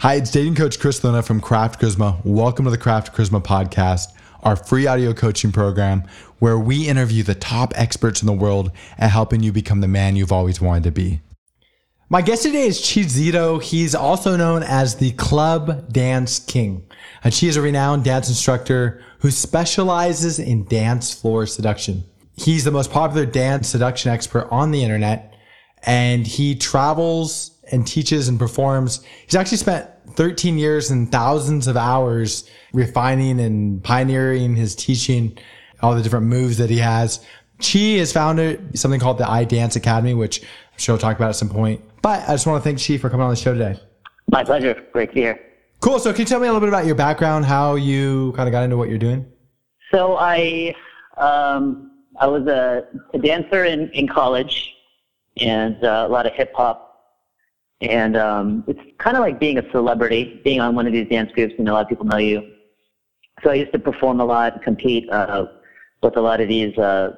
Hi, it's dating coach Chris Luna from Craft Charisma. Welcome to the Craft Charisma podcast, our free audio coaching program where we interview the top experts in the world at helping you become the man you've always wanted to be. My guest today is Chi Szeto. He's also known as the Club Dance King. And she is a renowned dance instructor who specializes in dance floor seduction. He's the most popular dance seduction expert on the internet, and he travels and teaches and performs. He's actually spent 13 years and thousands of hours refining and pioneering his teaching, all the different moves that he has. Chi has founded something called the iDance Academy, which I'm sure we'll talk about at some point. But I just want to thank Chi for coming on the show today. My pleasure. Great to be here. Cool. So can you tell me a little bit about your background, how you kind of got into what you're doing? So I um, I was a, a dancer in, in college and uh, a lot of hip hop and um, it's kind of like being a celebrity, being on one of these dance groups, and a lot of people know you. So I used to perform a lot, compete uh, with a lot of these uh,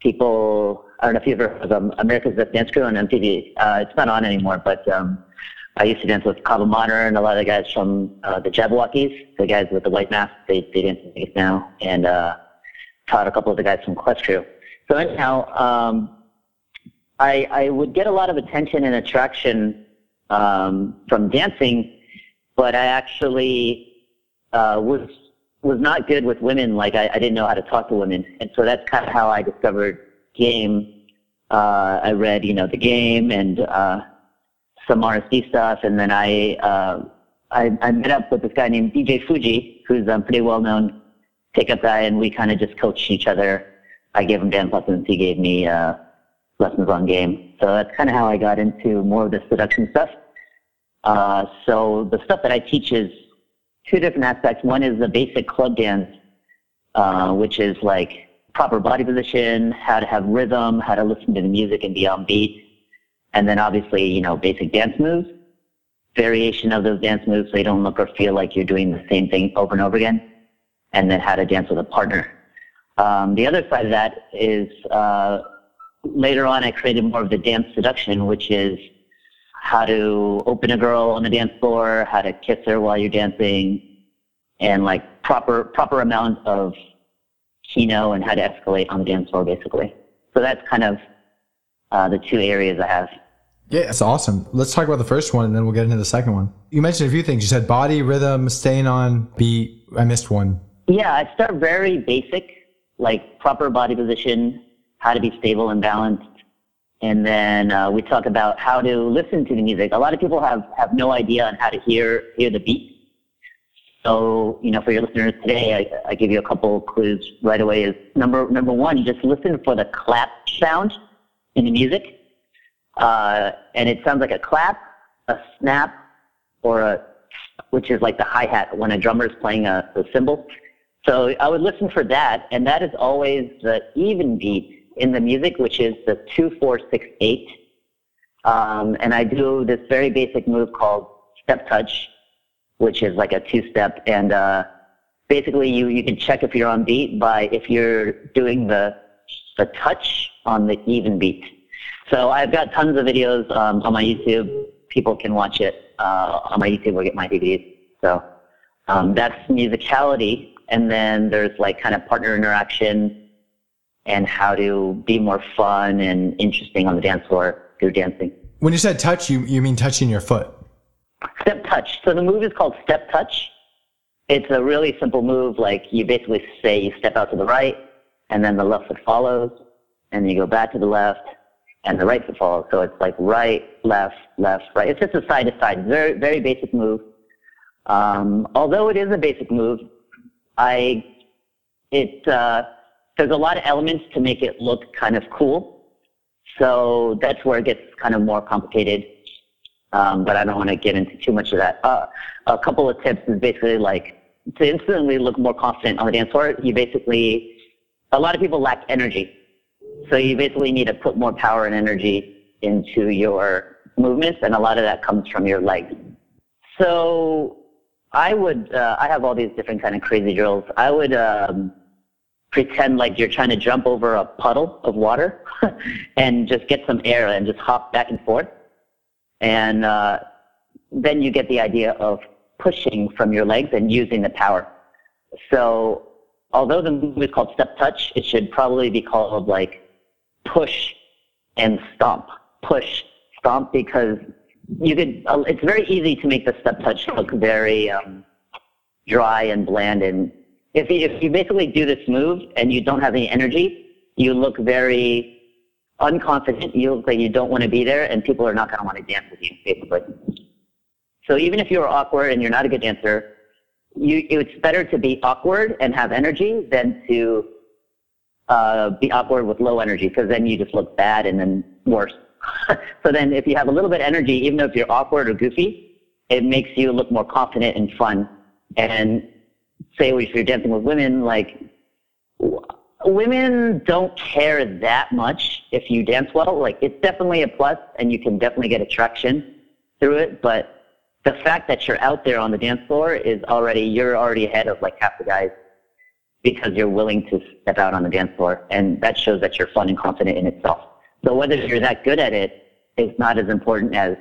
people. I don't know if you've ever heard of um, America's Best Dance Crew on MTV. Uh, it's not on anymore, but um, I used to dance with Kaba Modern and a lot of the guys from uh, the Jabbawockeez, the guys with the white mask. They, they dance Vegas now, and uh, taught a couple of the guys from Quest Crew. So anyhow, um, I, I would get a lot of attention and attraction um, from dancing, but I actually uh, was was not good with women. Like I, I didn't know how to talk to women, and so that's kind of how I discovered game. Uh, I read, you know, the game and uh, some RSD stuff, and then I, uh, I I met up with this guy named DJ Fuji, who's a pretty well known pickup guy, and we kind of just coached each other. I gave him dance lessons. He gave me uh, lessons on game. So that's kind of how I got into more of the seduction stuff. Uh, so the stuff that I teach is two different aspects. One is the basic club dance, uh, which is like proper body position, how to have rhythm, how to listen to the music and be on beat. And then obviously, you know, basic dance moves, variation of those dance moves so you don't look or feel like you're doing the same thing over and over again. And then how to dance with a partner. Um, the other side of that is uh, later on, I created more of the dance seduction, which is how to open a girl on the dance floor, how to kiss her while you're dancing, and like proper proper amount of kino and how to escalate on the dance floor, basically. So that's kind of uh, the two areas I have. Yeah, that's awesome. Let's talk about the first one, and then we'll get into the second one. You mentioned a few things. You said body, rhythm, staying on beat. I missed one. Yeah, I start very basic, like proper body position, how to be stable and balanced. And then uh, we talk about how to listen to the music. A lot of people have, have no idea on how to hear hear the beat. So, you know, for your listeners today, I, I give you a couple clues right away. Is number number one, just listen for the clap sound in the music, uh, and it sounds like a clap, a snap, or a which is like the hi hat when a drummer is playing a, a cymbal. So I would listen for that, and that is always the even beat in the music, which is the 2468. Um, and I do this very basic move called step touch, which is like a two step. And uh, basically, you, you can check if you're on beat by if you're doing the, the touch on the even beat. So I've got tons of videos um, on my YouTube. People can watch it uh, on my YouTube or get my DVDs. So um, that's musicality. And then there's like kind of partner interaction and how to be more fun and interesting on the dance floor through dancing. When you said touch, you, you mean touching your foot? Step touch. So the move is called step touch. It's a really simple move. Like you basically say you step out to the right, and then the left foot follows, and then you go back to the left, and the right foot follows. So it's like right, left, left, right. It's just a side to side. Very, very basic move. Um, although it is a basic move, I, it, uh, there's a lot of elements to make it look kind of cool. So that's where it gets kind of more complicated. Um, but I don't want to get into too much of that. Uh, a couple of tips is basically like to instantly look more confident on the dance floor. You basically, a lot of people lack energy. So you basically need to put more power and energy into your movements, and a lot of that comes from your legs. So I would, uh, I have all these different kind of crazy drills. I would um, pretend like you're trying to jump over a puddle of water and just get some air and just hop back and forth. And uh, then you get the idea of pushing from your legs and using the power. So although the move is called step touch, it should probably be called like push and stomp. Push, stomp, because you could. Uh, it's very easy to make the step touch look very um, dry and bland. And if you, if you basically do this move and you don't have any energy, you look very unconfident. You look like you don't want to be there, and people are not going to want to dance with you, basically. So even if you're awkward and you're not a good dancer, you, it's better to be awkward and have energy than to uh, be awkward with low energy because then you just look bad and then worse. so then if you have a little bit of energy, even though if you're awkward or goofy, it makes you look more confident and fun. And say if you're dancing with women, like women don't care that much if you dance well. Like it's definitely a plus and you can definitely get attraction through it, but the fact that you're out there on the dance floor is already you're already ahead of like half the guys because you're willing to step out on the dance floor and that shows that you're fun and confident in itself so whether you're that good at it is not as important as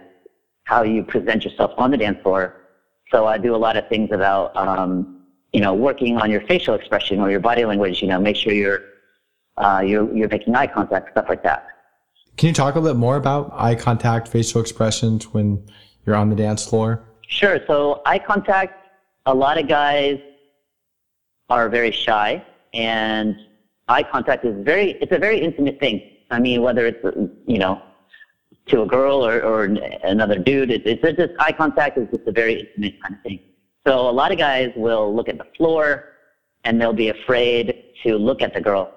how you present yourself on the dance floor so i do a lot of things about um, you know working on your facial expression or your body language you know make sure you're uh, you're, you're making eye contact stuff like that can you talk a little bit more about eye contact facial expressions when you're on the dance floor? Sure. So eye contact, a lot of guys are very shy and eye contact is very, it's a very intimate thing. I mean, whether it's, you know, to a girl or, or another dude, it's, it's just eye contact is just a very intimate kind of thing. So a lot of guys will look at the floor and they'll be afraid to look at the girl.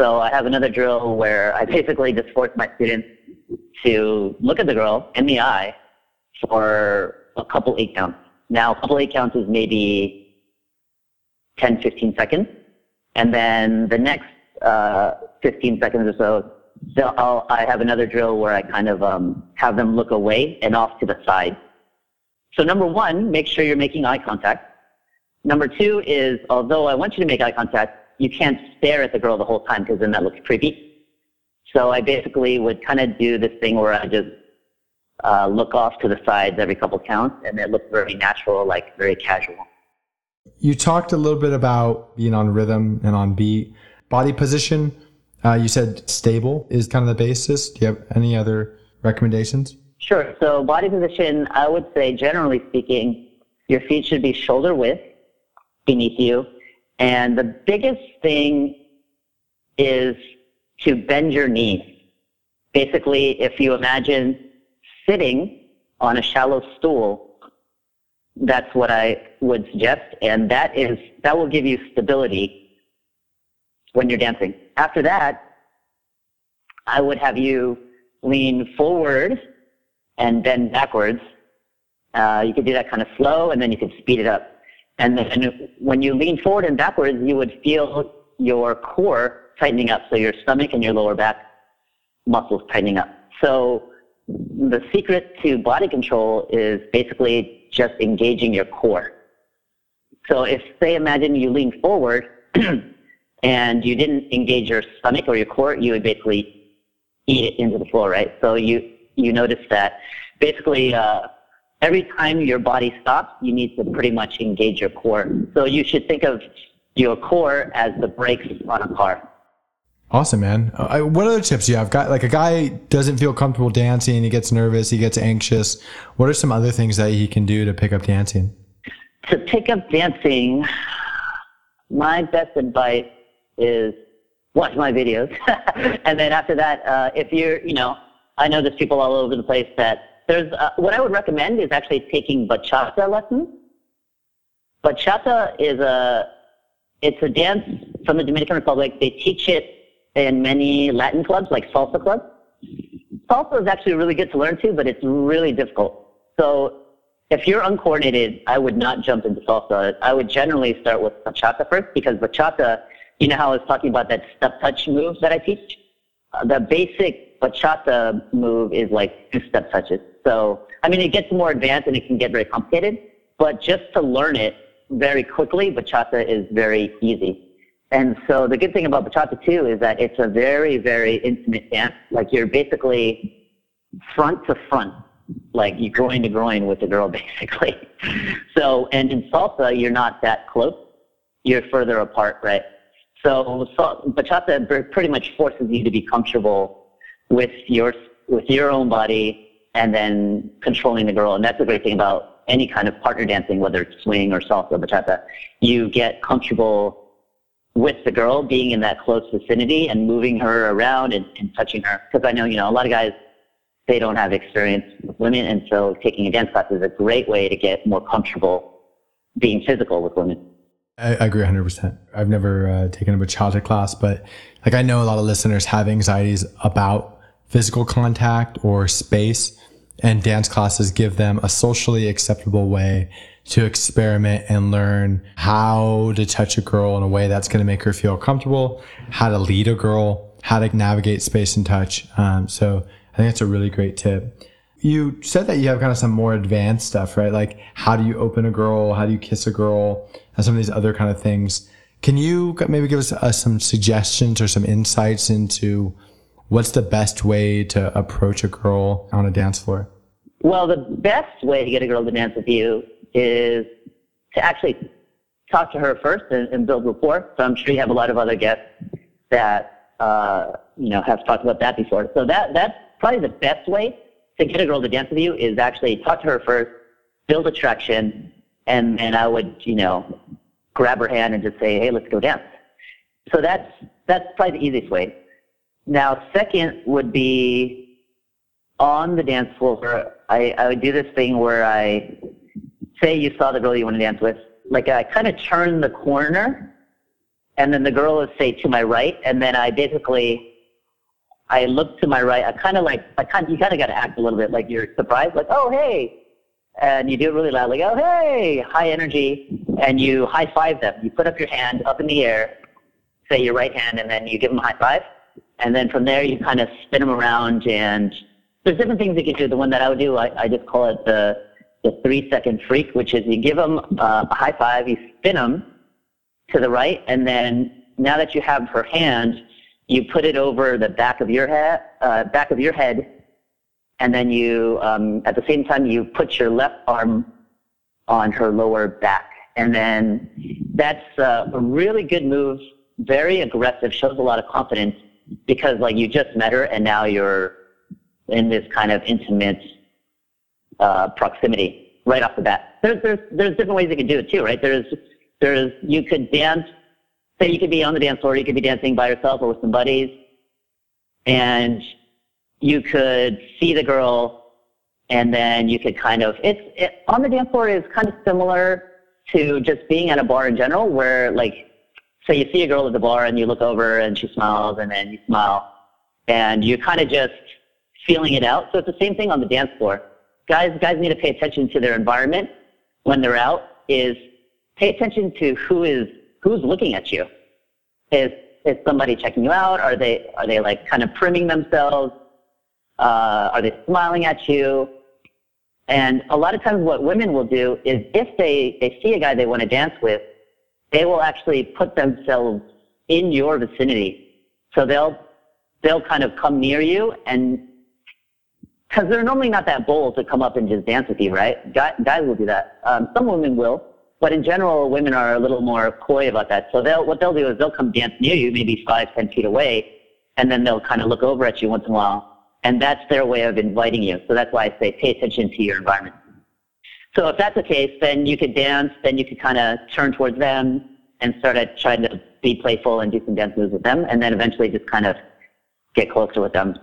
So I have another drill where I basically just force my students to look at the girl in the eye for a couple eight counts. Now, a couple eight counts is maybe 10, 15 seconds. And then the next uh, 15 seconds or so, I'll, I have another drill where I kind of um, have them look away and off to the side. So number one, make sure you're making eye contact. Number two is, although I want you to make eye contact, you can't stare at the girl the whole time because then that looks creepy. So I basically would kind of do this thing where I just uh, look off to the sides every couple counts, and it looks very natural, like very casual. You talked a little bit about being on rhythm and on beat. Body position, uh, you said stable is kind of the basis. Do you have any other recommendations? Sure. So, body position, I would say, generally speaking, your feet should be shoulder width beneath you. And the biggest thing is to bend your knees. Basically, if you imagine sitting on a shallow stool, that's what I would suggest. And that is, that will give you stability when you're dancing. After that, I would have you lean forward and bend backwards. Uh, you could do that kind of slow and then you could speed it up. And then when you lean forward and backwards, you would feel your core tightening up. So your stomach and your lower back muscles tightening up. So the secret to body control is basically just engaging your core. So if, say, imagine you lean forward and you didn't engage your stomach or your core, you would basically eat it into the floor, right? So you, you notice that basically uh, every time your body stops, you need to pretty much engage your core. So you should think of your core as the brakes on a car. Awesome, man. Uh, what other tips do you have? Got like a guy doesn't feel comfortable dancing, he gets nervous, he gets anxious. What are some other things that he can do to pick up dancing? To pick up dancing, my best advice is watch my videos, and then after that, uh, if you're, you know, I know there's people all over the place that there's. Uh, what I would recommend is actually taking bachata lessons. Bachata is a it's a dance from the Dominican Republic. They teach it in many Latin clubs, like salsa clubs. Salsa is actually really good to learn too, but it's really difficult. So if you're uncoordinated, I would not jump into salsa. I would generally start with bachata first because bachata, you know how I was talking about that step touch move that I teach? Uh, the basic bachata move is like two step touches. So, I mean, it gets more advanced and it can get very complicated, but just to learn it very quickly, bachata is very easy. And so the good thing about bachata too is that it's a very, very intimate dance. Like you're basically front to front. like you're groin to groin with the girl basically. so, and in salsa, you're not that close. You're further apart, right? So, so bachata pretty much forces you to be comfortable with your with your own body and then controlling the girl. And that's the great thing about any kind of partner dancing, whether it's swing or salsa, bachata. You get comfortable with the girl being in that close vicinity and moving her around and, and touching her. Because I know, you know, a lot of guys, they don't have experience with women. And so taking a dance class is a great way to get more comfortable being physical with women. I, agree 100%. I've never uh, taken a bachata class, but like I know a lot of listeners have anxieties about physical contact or space and dance classes give them a socially acceptable way to experiment and learn how to touch a girl in a way that's going to make her feel comfortable, how to lead a girl, how to navigate space and touch. Um, so I think that's a really great tip. You said that you have kind of some more advanced stuff, right? Like how do you open a girl? How do you kiss a girl? And some of these other kind of things. Can you maybe give us uh, some suggestions or some insights into what's the best way to approach a girl on a dance floor? Well, the best way to get a girl to dance with you is to actually talk to her first and, and build rapport. So I'm sure you have a lot of other guests that uh, you know have talked about that before. So that that's probably the best way to get a girl to dance with you is actually talk to her first, build attraction, and and I would you know grab her hand and just say, hey, let's go dance. So that's that's probably the easiest way. Now, second would be on the dance floor. I, I would do this thing where I say you saw the girl you want to dance with, like I kind of turn the corner, and then the girl is say to my right, and then I basically I look to my right. I kind of like I kind you kind of got to act a little bit like you're surprised, like oh hey, and you do it really loud, like oh hey, high energy, and you high five them. You put up your hand up in the air, say your right hand, and then you give them a high five and then from there you kind of spin them around and there's different things you can do. The one that I would do, I, I just call it the, the three second freak, which is you give them uh, a high five, you spin them to the right, and then now that you have her hand, you put it over the back of your head, uh, back of your head, and then you, um, at the same time, you put your left arm on her lower back, and then that's uh, a really good move, very aggressive, shows a lot of confidence, because like you just met her and now you're in this kind of intimate uh, proximity right off the bat. There's there's there's different ways you can do it too, right? There's there's you could dance. Say you could be on the dance floor, you could be dancing by yourself or with some buddies, and you could see the girl, and then you could kind of it's it, on the dance floor is kind of similar to just being at a bar in general, where like so you see a girl at the bar and you look over and she smiles and then you smile and you're kind of just feeling it out. So it's the same thing on the dance floor. Guys, guys need to pay attention to their environment when they're out. Is pay attention to who is who's looking at you. Is is somebody checking you out? Are they are they like kind of priming themselves? Uh, are they smiling at you? And a lot of times, what women will do is if they they see a guy they want to dance with, they will actually put themselves in your vicinity. So they'll they'll kind of come near you and because they're normally not that bold to come up and just dance with you, right? Guys, will do that. Um, some women will, but in general, women are a little more coy about that. So they'll what they'll do is they'll come dance near you, maybe five, ten feet away, and then they'll kind of look over at you once in a while, and that's their way of inviting you. So that's why I say pay attention to your environment. So if that's the case, then you could dance, then you could kind of turn towards them and start trying to be playful and do some dance moves with them, and then eventually just kind of get closer with them.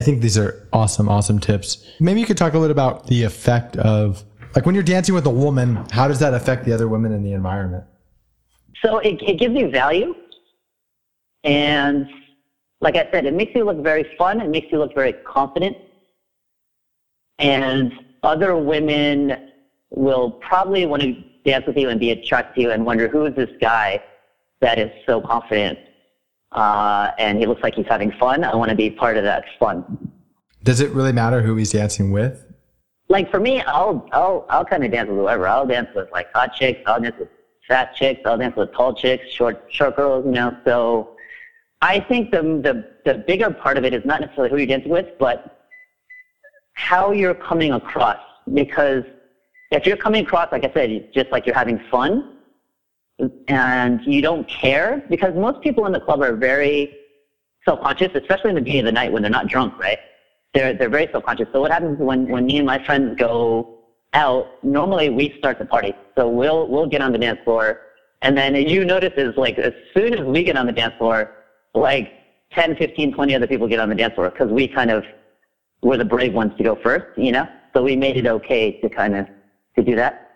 I think these are awesome, awesome tips. Maybe you could talk a little about the effect of, like when you're dancing with a woman, how does that affect the other women in the environment? So it, it gives you value. And like I said, it makes you look very fun. It makes you look very confident. And other women will probably want to dance with you and be attracted to you and wonder who is this guy that is so confident uh, and he looks like he's having fun. I want to be part of that fun. Does it really matter who he's dancing with? Like for me, I'll I'll I'll kind of dance with whoever. I'll dance with like hot chicks. I'll dance with fat chicks. I'll dance with tall chicks, short short girls. You know, so I think the the the bigger part of it is not necessarily who you're dancing with, but how you're coming across. Because if you're coming across, like I said, just like you're having fun and you don't care, because most people in the club are very self-conscious, especially in the beginning of the night when they're not drunk, right? They're, they're very self-conscious. So what happens when, when me and my friends go out, normally we start the party. So we'll, we'll get on the dance floor. And then you notice is like, as soon as we get on the dance floor, like 10, 15, 20 other people get on the dance floor because we kind of were the brave ones to go first, you know? So we made it okay to kind of, to do that.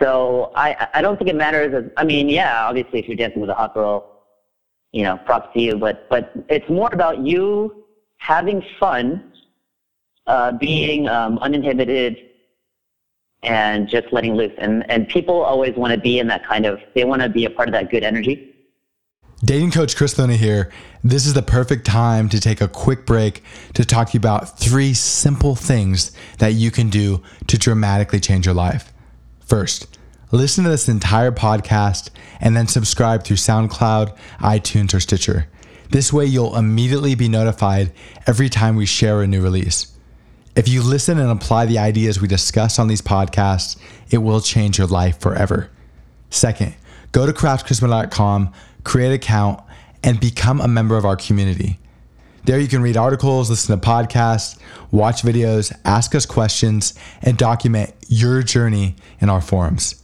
So I, I don't think it matters. As, I mean, yeah, obviously if you're dancing with a hot girl, you know, props to you, but, but it's more about you having fun, uh, being um, uninhibited, and just letting loose. And, and people always want to be in that kind of, they want to be a part of that good energy. Dating coach Chris Luna here. This is the perfect time to take a quick break to talk to you about three simple things that you can do to dramatically change your life. First, listen to this entire podcast and then subscribe through SoundCloud, iTunes, or Stitcher. This way, you'll immediately be notified every time we share a new release. If you listen and apply the ideas we discuss on these podcasts, it will change your life forever. Second, go to craftcharisma.com, create an account, and become a member of our community. There you can read articles, listen to podcasts, watch videos, ask us questions, and document your journey in our forums.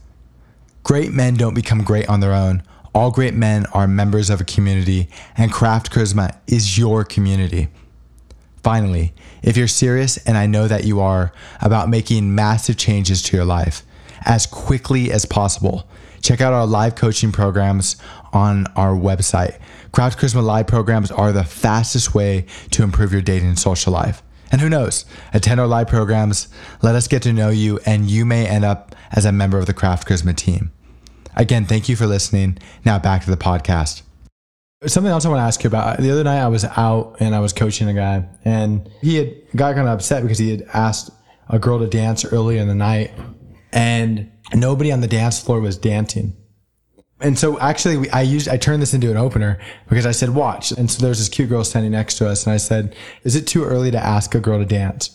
Great men don't become great on their own. All great men are members of a community, and Craft Charisma is your community. Finally, if you're serious, and I know that you are, about making massive changes to your life as quickly as possible, check out our live coaching programs on our website. Craft Charisma Live programs are the fastest way to improve your dating and social life. And who knows, attend our live programs, let us get to know you, and you may end up as a member of the Craft Charisma team. Again, thank you for listening. Now back to the podcast. Something else I want to ask you about. The other night I was out and I was coaching a guy and he had got kind of upset because he had asked a girl to dance early in the night and nobody on the dance floor was dancing. And so actually we, I used, I turned this into an opener because I said, watch. And so there's this cute girl standing next to us and I said, is it too early to ask a girl to dance?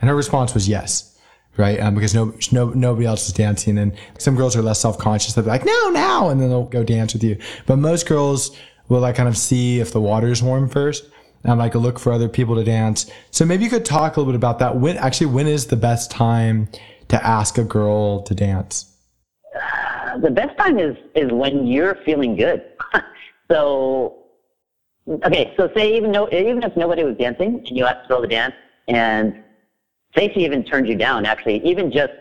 And her response was yes right? Um, because no, no, nobody else is dancing, and some girls are less self conscious. They'll be like, "No, now," and then they'll go dance with you. But most girls will like kind of see if the water is warm first, and like look for other people to dance. So maybe you could talk a little bit about that. When actually, when is the best time to ask a girl to dance? The best time is is when you're feeling good. so, okay, so say even though even if nobody was dancing and you asked a girl to dance and Stacey even turned you down, actually. Even just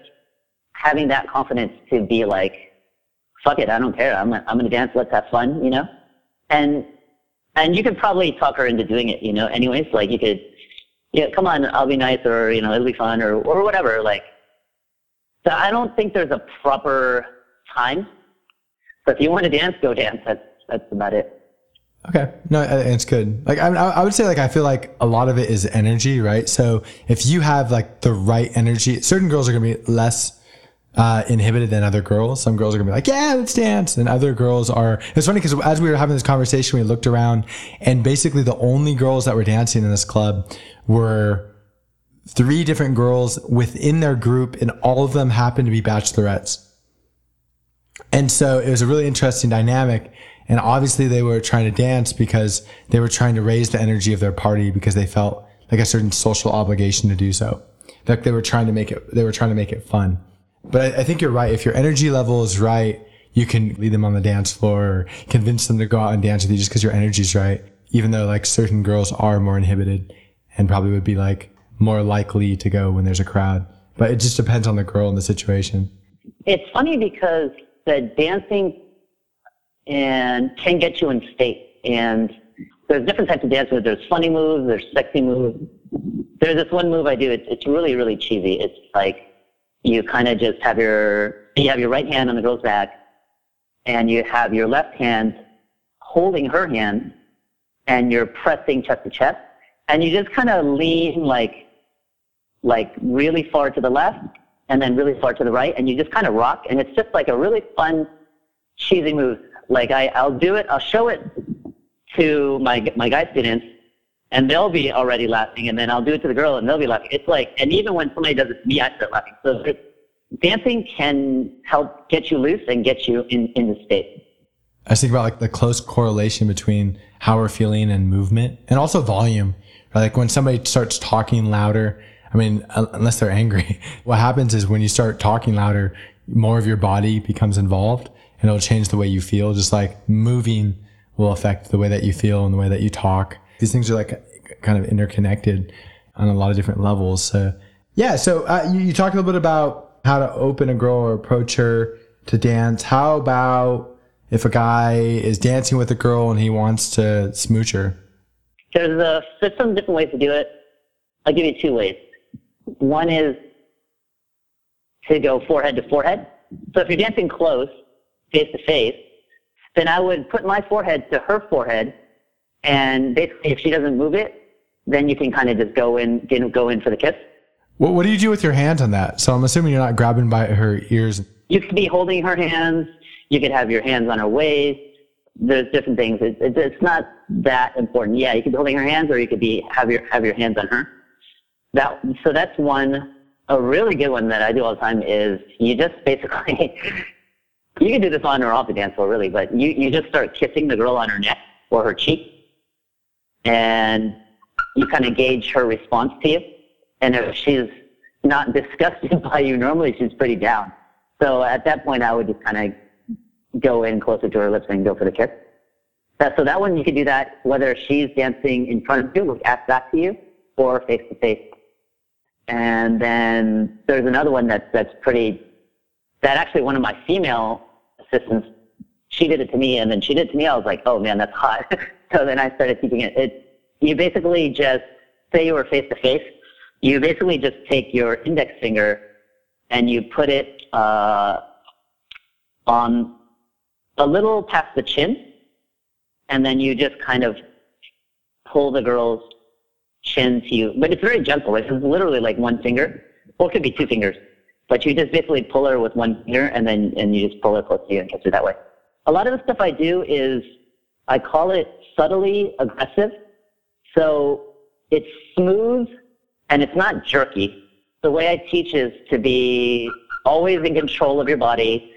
having that confidence to be like, fuck it, I don't care. I'm, I'm to dance. Let's have fun, you know? And, and you could probably talk her into doing it, you know, anyways. Like you could, yeah, come on, I'll be nice or, you know, it'll be fun or, or whatever. Like, so I don't think there's a proper time. So if you want to dance, go dance. That's, that's about it. Okay, no, it's good. Like I, I would say, like I feel like a lot of it is energy, right? So if you have like the right energy, certain girls are gonna be less uh, inhibited than other girls. Some girls are gonna be like, yeah, let's dance, and other girls are. It's funny because as we were having this conversation, we looked around, and basically the only girls that were dancing in this club were three different girls within their group, and all of them happened to be bachelorettes. And so it was a really interesting dynamic and obviously they were trying to dance because they were trying to raise the energy of their party because they felt like a certain social obligation to do so. Like they were trying to make it, they were trying to make it fun. But I, I think you're right. If your energy level is right, you can lead them on the dance floor or convince them to go out and dance with you just because your energy's right. Even though like certain girls are more inhibited and probably would be like more likely to go when there's a crowd. But it just depends on the girl and the situation. It's funny because the dancing and can get you in state. And there's different types of dance. There's funny moves. There's sexy moves. There's this one move I do. It's, it's really, really cheesy. It's like you kind of just have your, you have your right hand on the girl's back and you have your left hand holding her hand and you're pressing chest to chest and you just kind of lean like, like really far to the left and then really far to the right and you just kind of rock and it's just like a really fun cheesy move like I, I'll do it, I'll show it to my, my guy students, and they'll be already laughing, and then I'll do it to the girl, and they'll be laughing. It's like, and even when somebody does it to me, I start laughing. So dancing can help get you loose and get you in, in the state. I think about like the close correlation between how we're feeling and movement, and also volume. Like when somebody starts talking louder, I mean, unless they're angry, what happens is when you start talking louder, more of your body becomes involved, and it'll change the way you feel. Just like moving will affect the way that you feel and the way that you talk these things are like kind of interconnected on a lot of different levels. So yeah, so uh, you, you talked a little bit about how to open a girl or approach her to dance. How about if a guy is dancing with a girl and he wants to smooch her? There's a there's some different ways to do it. I'll give you two ways. One is to go forehead to forehead. So if you're dancing close, face to face, then I would put my forehead to her forehead and basically, if she doesn't move it, then you can kind of just go in, go in for the kiss. What, what do you do with your hands on that? So I'm assuming you're not grabbing by her ears. You could be holding her hands. You could have your hands on her waist. There's different things. It, it, it's not that important. Yeah, you could be holding her hands, or you could be have your have your hands on her. That so that's one. A really good one that I do all the time is you just basically you can do this on or off the dance floor, really, but you you just start kissing the girl on her neck or her cheek and you kind of gauge her response to you. And if she's not disgusted by you, normally she's pretty down. So at that point, I would just kind of go in closer to her lips and go for the kiss. so that one, you can do that whether she's dancing in front of you, look ass back to you, or face to face. And then there's another one that's that's pretty. That actually one of my female assistants, she did it to me, and then she did it to me. I was like, oh man, that's hot. So then I started teaching it. It you basically just say you were face to face. You basically just take your index finger and you put it uh, on a little past the chin, and then you just kind of pull the girl's chin to you. But it's very gentle. It's literally like one finger, or it could be two fingers. But you just basically pull her with one finger, and then and you just pull her close to you and kiss her that way. A lot of the stuff I do is I call it subtly aggressive. So it's smooth and it's not jerky. The way I teach is to be always in control of your body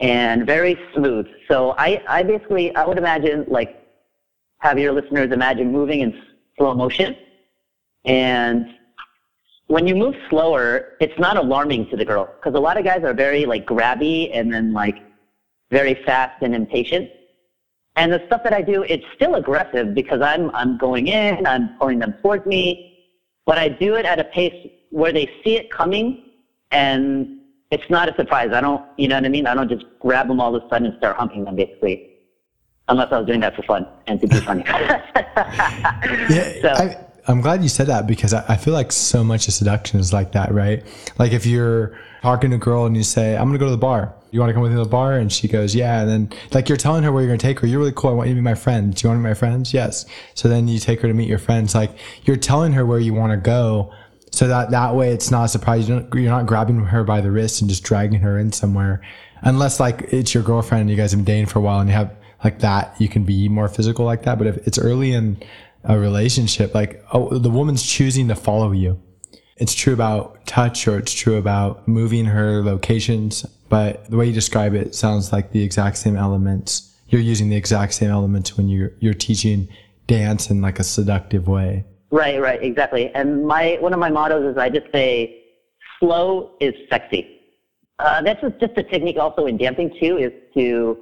and very smooth. So I, I basically, I would imagine like have your listeners imagine moving in slow motion. And when you move slower, it's not alarming to the girl because a lot of guys are very like grabby and then like very fast and impatient. And the stuff that I do, it's still aggressive because I'm, I'm going in, I'm pulling them towards me, but I do it at a pace where they see it coming and it's not a surprise. I don't, you know what I mean? I don't just grab them all of a sudden and start humping them basically. Unless I was doing that for fun and to be funny. yeah, so, I, I'm glad you said that because I, I feel like so much of seduction is like that, right? Like if you're talking to a girl and you say, I'm going to go to the bar you want to come with me to the bar? And she goes, yeah. And then like you're telling her where you're going to take her. You're really cool. I want you to be my friend. Do you want to be my friends? Yes. So then you take her to meet your friends. Like you're telling her where you want to go. So that, that way it's not a surprise. You you're not grabbing her by the wrist and just dragging her in somewhere. Unless like it's your girlfriend and you guys have been dating for a while and you have like that, you can be more physical like that. But if it's early in a relationship, like, oh, the woman's choosing to follow you it's true about touch or it's true about moving her locations, but the way you describe it sounds like the exact same elements. You're using the exact same elements when you're you're teaching dance in like a seductive way. Right, right, exactly. And my one of my mottos is I just say slow is sexy. Uh, that's just a technique also in dancing too is to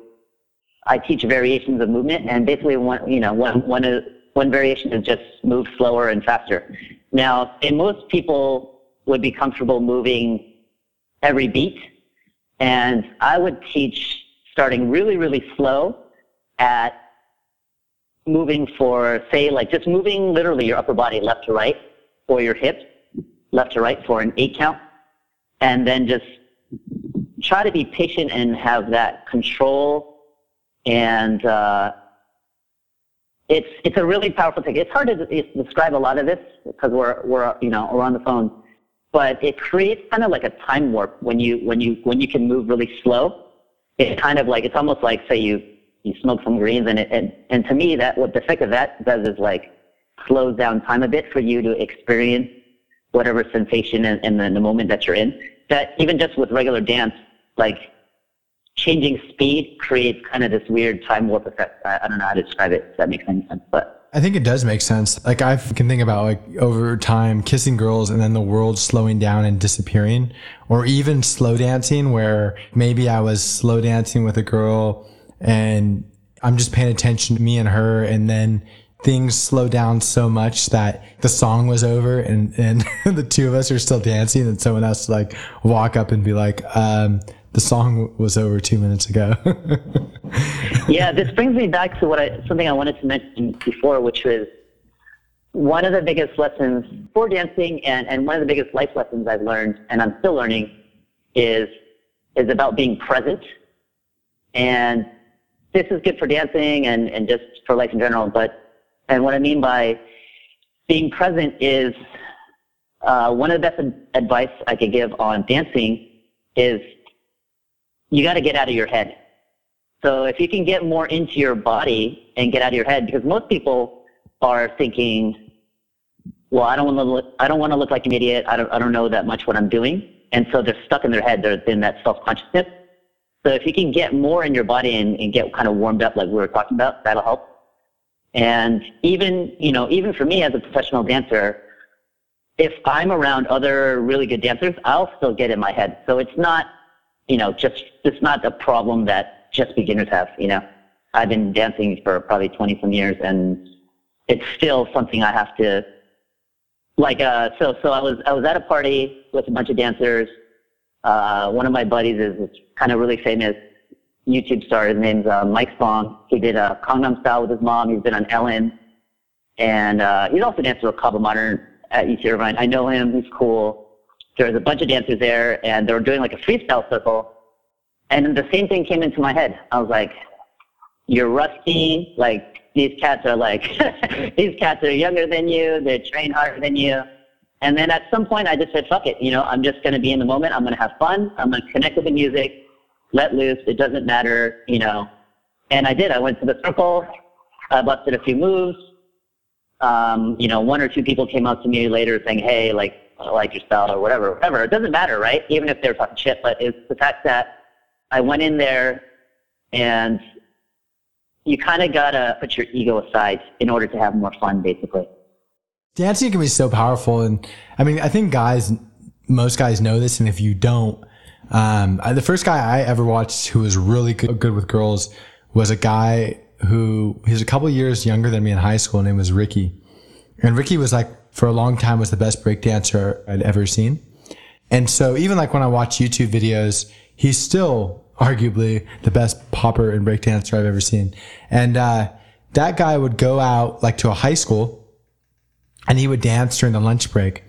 I teach variations of movement and basically one you know one one uh, one variation is just move slower and faster. Now, say most people would be comfortable moving every beat, and I would teach starting really, really slow at moving for, say, like just moving literally your upper body left to right, or your hips left to right for an eight count, and then just try to be patient and have that control and uh, it's it's a really powerful thing. It's hard to describe a lot of this because we're we're you know we're on the phone, but it creates kind of like a time warp when you when you when you can move really slow. It's kind of like it's almost like say you you smoke some greens and it and, and to me that what the effect of that does is like slows down time a bit for you to experience whatever sensation in, in, the, the moment that you're in. That even just with regular dance, like changing speed creates kind of this weird time warp effect. I, I don't know how to describe it. If that makes any sense, but. I think it does make sense. Like I can think about like over time kissing girls and then the world slowing down and disappearing or even slow dancing where maybe I was slow dancing with a girl and I'm just paying attention to me and her and then things slow down so much that the song was over and, and the two of us are still dancing and someone else to like walk up and be like, um, the song was over two minutes ago. yeah, this brings me back to what I, something I wanted to mention before, which was one of the biggest lessons for dancing and, and one of the biggest life lessons I've learned and I'm still learning is, is about being present. And this is good for dancing and, and just for life in general. But, and what I mean by being present is, uh, one of the best advice I could give on dancing is you got to get out of your head. So if you can get more into your body and get out of your head, because most people are thinking, well, I don't want to look, I don't want to look like an idiot. I don't, I don't know that much what I'm doing. And so they're stuck in their head. They're in that self-consciousness. So if you can get more in your body and, and get kind of warmed up like we were talking about, that'll help. And even, you know, even for me as a professional dancer, if I'm around other really good dancers, I'll still get in my head. So it's not you know, just it's not a problem that just beginners have. You know, I've been dancing for probably 20 some years, and it's still something I have to like. Uh, so so I was I was at a party with a bunch of dancers. Uh, one of my buddies is, kind of really famous YouTube star. His name's uh, Mike Song. He did a Gangnam Style with his mom. He's been on Ellen, and uh, he's also danced with Kaba Modern at UC Irvine. I know him. He's cool there was a bunch of dancers there, and they were doing like a freestyle circle. And the same thing came into my head. I was like, "You're rusty. Like these cats are like these cats are younger than you. They train harder than you." And then at some point, I just said, "Fuck it. You know, I'm just going to be in the moment. I'm going to have fun. I'm going to connect with the music, let loose. It doesn't matter. You know." And I did. I went to the circle. I busted a few moves. Um, you know, one or two people came up to me later saying, "Hey, like." I like your style or whatever, whatever. It doesn't matter, right? Even if they're talking shit, but it's the fact that I went in there and you kind of got to put your ego aside in order to have more fun, basically. Dancing can be so powerful. And I mean, I think guys, most guys know this. And if you don't, um, the first guy I ever watched who was really good, good with girls was a guy who he's a couple years younger than me in high school. His Name was Ricky. And Ricky was like for a long time was the best breakdancer I'd ever seen. And so even like when I watch YouTube videos, he's still arguably the best popper and breakdancer I've ever seen. And, uh, that guy would go out like to a high school and he would dance during the lunch break.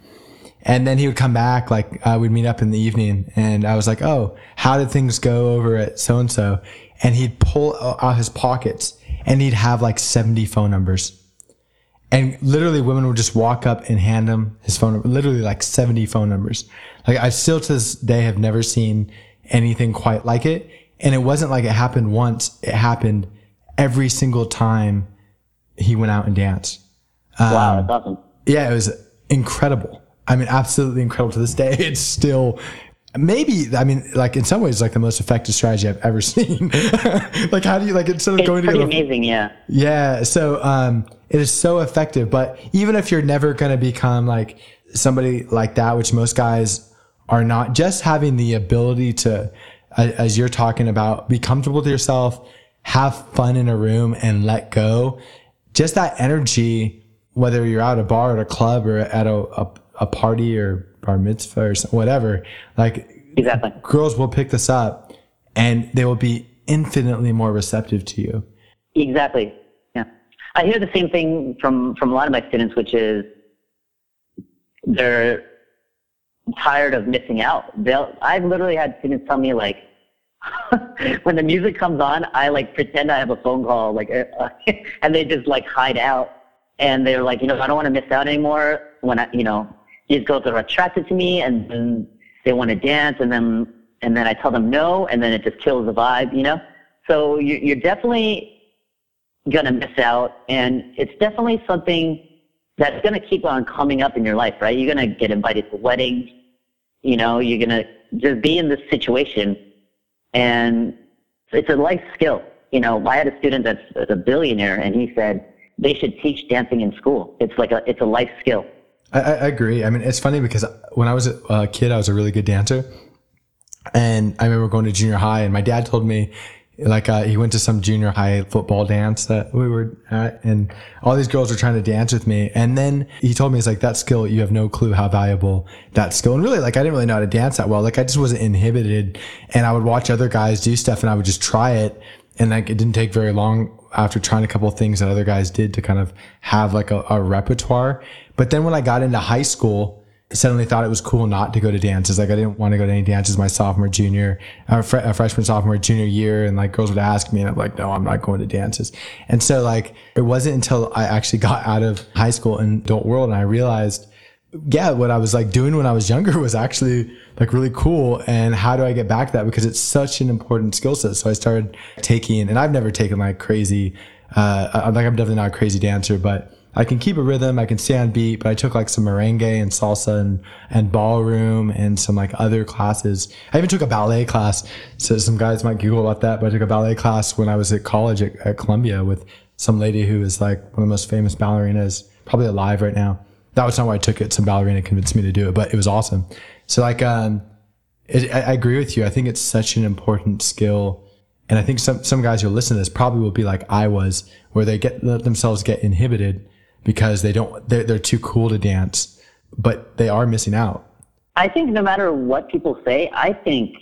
And then he would come back, like, uh, we'd meet up in the evening and I was like, Oh, how did things go over at so and so? And he'd pull out his pockets and he'd have like 70 phone numbers and literally women would just walk up and hand him his phone number, literally like 70 phone numbers. Like I still to this day have never seen anything quite like it. And it wasn't like it happened once. It happened every single time he went out and danced. Um, wow. That's awesome. Yeah. It was incredible. I mean, absolutely incredible to this day. It's still, maybe i mean like in some ways like the most effective strategy i've ever seen like how do you like instead of it's going pretty to amazing yeah yeah so um it is so effective. But even if you're never going to become like somebody like that, which most guys are not, just having the ability to, as you're talking about, be comfortable with yourself, have fun in a room and let go. Just that energy, whether you're out at a bar at a club or at a, a, a party or bar mitzvah or whatever, like exactly. girls will pick this up and they will be infinitely more receptive to you. Exactly. Yeah. I hear the same thing from, from a lot of my students, which is they're tired of missing out. They'll, I've literally had students tell me like, when the music comes on, I like pretend I have a phone call, like, uh, and they just like hide out. And they're like, you know, I don't want to miss out anymore. When I, you know, these girls are attracted to me, and then they want to dance, and then and then I tell them no, and then it just kills the vibe, you know. So you're you're definitely to miss out. And it's definitely something that's to keep on coming up in your life, right? You're to get invited to weddings. You know, you're to just be in this situation. And it's a life skill. You know, I had a student that's, that's a billionaire and he said they should teach dancing in school. It's like a, it's a life skill. I, I agree. I mean, it's funny because when I was a kid, I was a really good dancer. And I remember going to junior high and my dad told me, like uh, he went to some junior high football dance that we were at and all these girls were trying to dance with me. And then he told me it's like that skill you have no clue how valuable that skill. And really like i didn't really know how to dance that well. Like i just wasn't inhibited. And i would watch other guys do stuff and i would just try it and like it didn't take very long after trying a couple of things that other guys did to kind of have like a, a repertoire but then when i got into high school suddenly thought it was cool not to go to dances. Like I didn't want to go to any dances my sophomore, junior, uh, fr- freshman, sophomore, junior year. And like girls would ask me and I'm like, no, I'm not going to dances. And so like it wasn't until I actually got out of high school and adult world and I realized, yeah, what I was like doing when I was younger was actually like really cool. And how do I get back to that? Because it's such an important skill set. So I started taking, and I've never taken like crazy, uh, I'm like, I'm definitely not a crazy dancer, but I can keep a rhythm, I can stay on beat, but I took like some merengue and salsa and, and ballroom and some like other classes. I even took a ballet class. So some guys might Google about that, but I took a ballet class when I was at college at, at Columbia with some lady who is like one of the most famous ballerinas, probably alive right now. That was not why I took it. Some ballerina convinced me to do it, but it was awesome. So like, um, it, I, I agree with you. I think it's such an important skill. And I think some, some guys who listen to this probably will be like I was, where they get let themselves get inhibited because they don't they're, they're too cool to dance but they are missing out i think no matter what people say i think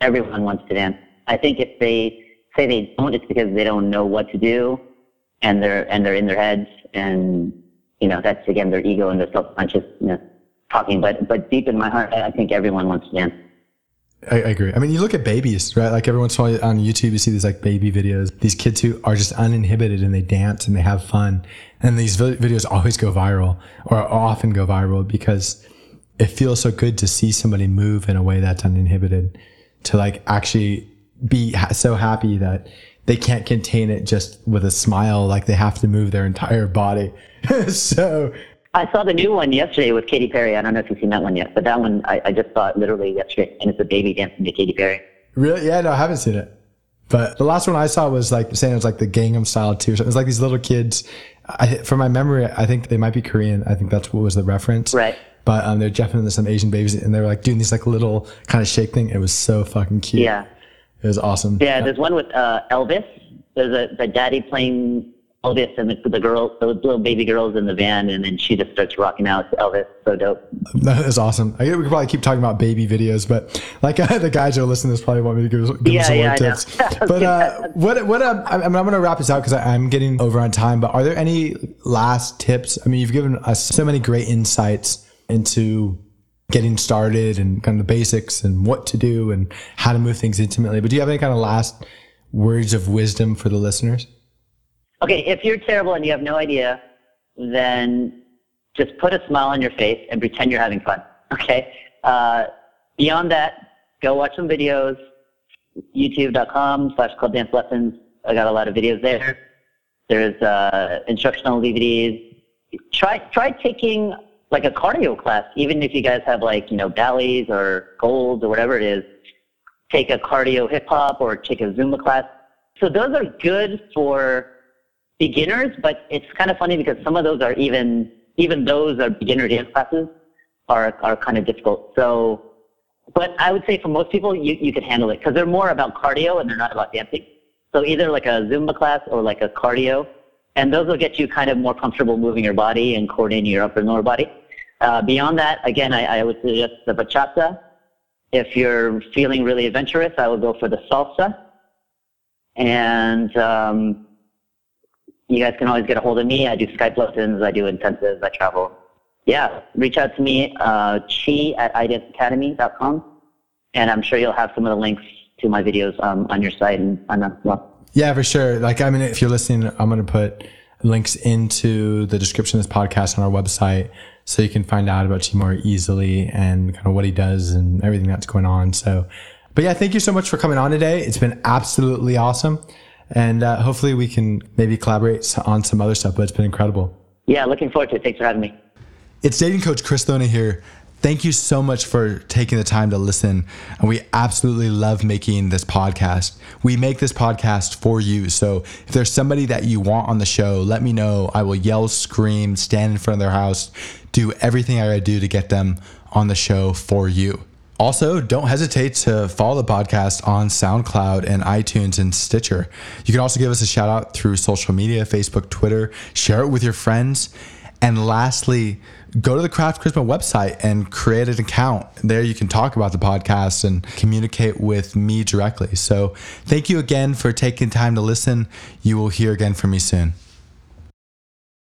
everyone wants to dance i think if they say they don't it's because they don't know what to do and they're and they're in their heads and you know that's again their ego and their self-consciousness talking but but deep in my heart i think everyone wants to dance I, I, agree. I mean, you look at babies, right? Like every once in a while on YouTube, you see these like baby videos. These kids who are just uninhibited and they dance and they have fun. And these videos always go viral or often go viral because it feels so good to see somebody move in a way that's uninhibited to like actually be so happy that they can't contain it just with a smile. Like they have to move their entire body. so I saw the new one yesterday with Katy Perry. I don't know if you've seen that one yet, but that one I, I just saw it literally yesterday, and it's a baby dancing to Katy Perry. Really? Yeah, no, I haven't seen it. But the last one I saw was like saying it was like the Gangnam Style too. So it was like these little kids. I, from my memory, I think they might be Korean. I think that's what was the reference. Right. But um, they're definitely some Asian babies, and they were like doing these like little kind of shake thing. It was so fucking cute. Yeah. It was awesome. Yeah, there's one with uh, Elvis. There's a the daddy playing Elvis and the, the girl, the little baby girls in the van, and then she just starts rocking out to Elvis. So dope. That is awesome. I we could probably keep talking about baby videos, but like uh, the guys who are listening to this probably want me to give, give yeah, them some yeah, more tips. but uh, what what uh, I mean, I'm going to wrap this out because I'm getting over on time. But are there any last tips? I mean, you've given us so many great insights into getting started and kind of the basics and what to do and how to move things intimately. But do you have any kind of last words of wisdom for the listeners? Okay, if you're terrible and you have no idea, then just put a smile on your face and pretend you're having fun. Okay. Uh, beyond that, go watch some videos. YouTube.com slash club dance lessons. I got a lot of videos there. There's uh, instructional DVDs. Try try taking like a cardio class, even if you guys have like you know Bally's or Gold or whatever it is. Take a cardio hip hop or take a Zumba class. So those are good for beginners, but it's kind of funny because some of those are even even those are beginner dance classes are are kind of difficult. So, but I would say for most people, you you could handle it because they're more about cardio and they're not about dancing. So either like a Zumba class or like a cardio, and those will get you kind of more comfortable moving your body and coordinating your upper and lower body. Uh, beyond that, again, I, I would suggest the bachata. If you're feeling really adventurous, I would go for the salsa. And um, you guys can always get a hold of me. I do Skype lessons. I do intensives. I travel. Yeah, reach out to me, uh, chi at idanceacademy.com. And I'm sure you'll have some of the links to my videos um, on your site and on that well. Yeah, for sure. Like, I mean, if you're listening, I'm going to put links into the description of this podcast on our website so you can find out about Chi more easily and kind of what he does and everything that's going on. So, but yeah, thank you so much for coming on today. It's been absolutely awesome and uh, hopefully we can maybe collaborate on some other stuff. But it's been incredible. Yeah, looking forward to it. Thanks for having me. It's dating coach Chris Thona here. Thank you so much for taking the time to listen. And we absolutely love making this podcast. We make this podcast for you. So if there's somebody that you want on the show, let me know. I will yell, scream, stand in front of their house, do everything I do to get them on the show for you. Also, don't hesitate to follow the podcast on SoundCloud and iTunes and Stitcher. You can also give us a shout out through social media Facebook, Twitter, share it with your friends. And lastly, go to the Craft Charisma website and create an account. There you can talk about the podcast and communicate with me directly. So thank you again for taking time to listen. You will hear again from me soon.